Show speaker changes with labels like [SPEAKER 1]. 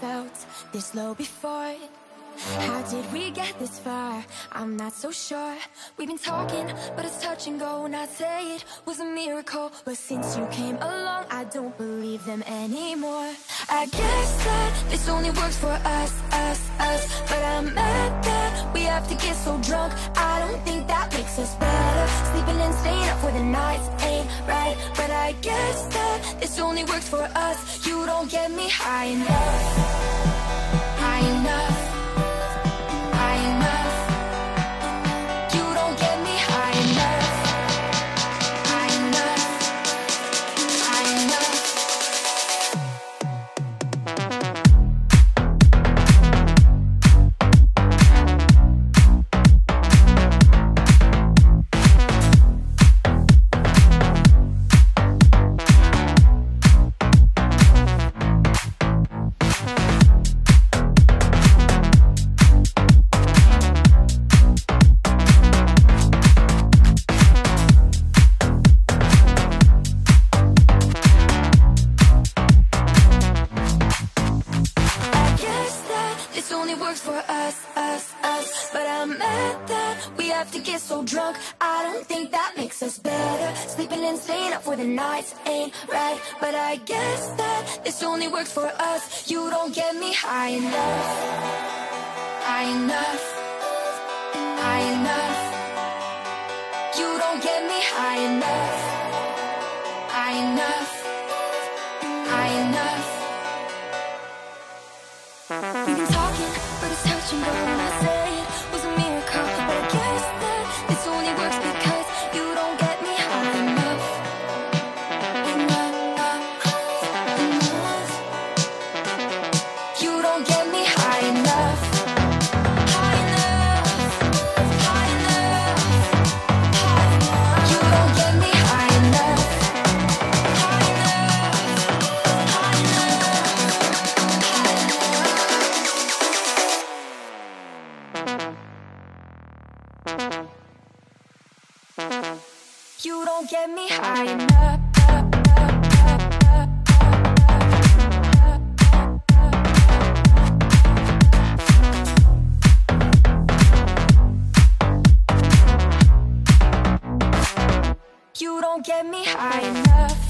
[SPEAKER 1] felt this low before. How did we get this far? I'm not so sure. We've been talking, but it's touch and go. And I'd say it was a miracle. But since you came along, I don't believe them anymore. I guess that this only works for us, us, us. But I'm mad that we have to get so drunk. I don't think that makes us better. Sleeping and staying up for the nights ain't right. But I guess that this only works for us. You don't get me high enough. High enough. Only works for us, us, us. But I'm mad that we have to get so drunk. I don't think that makes us better. Sleeping and staying up for the nights ain't right. But I guess that this only works for us. You don't get me high enough. High enough. High enough. You don't get me high enough. You don't get me high enough. You don't get me high enough.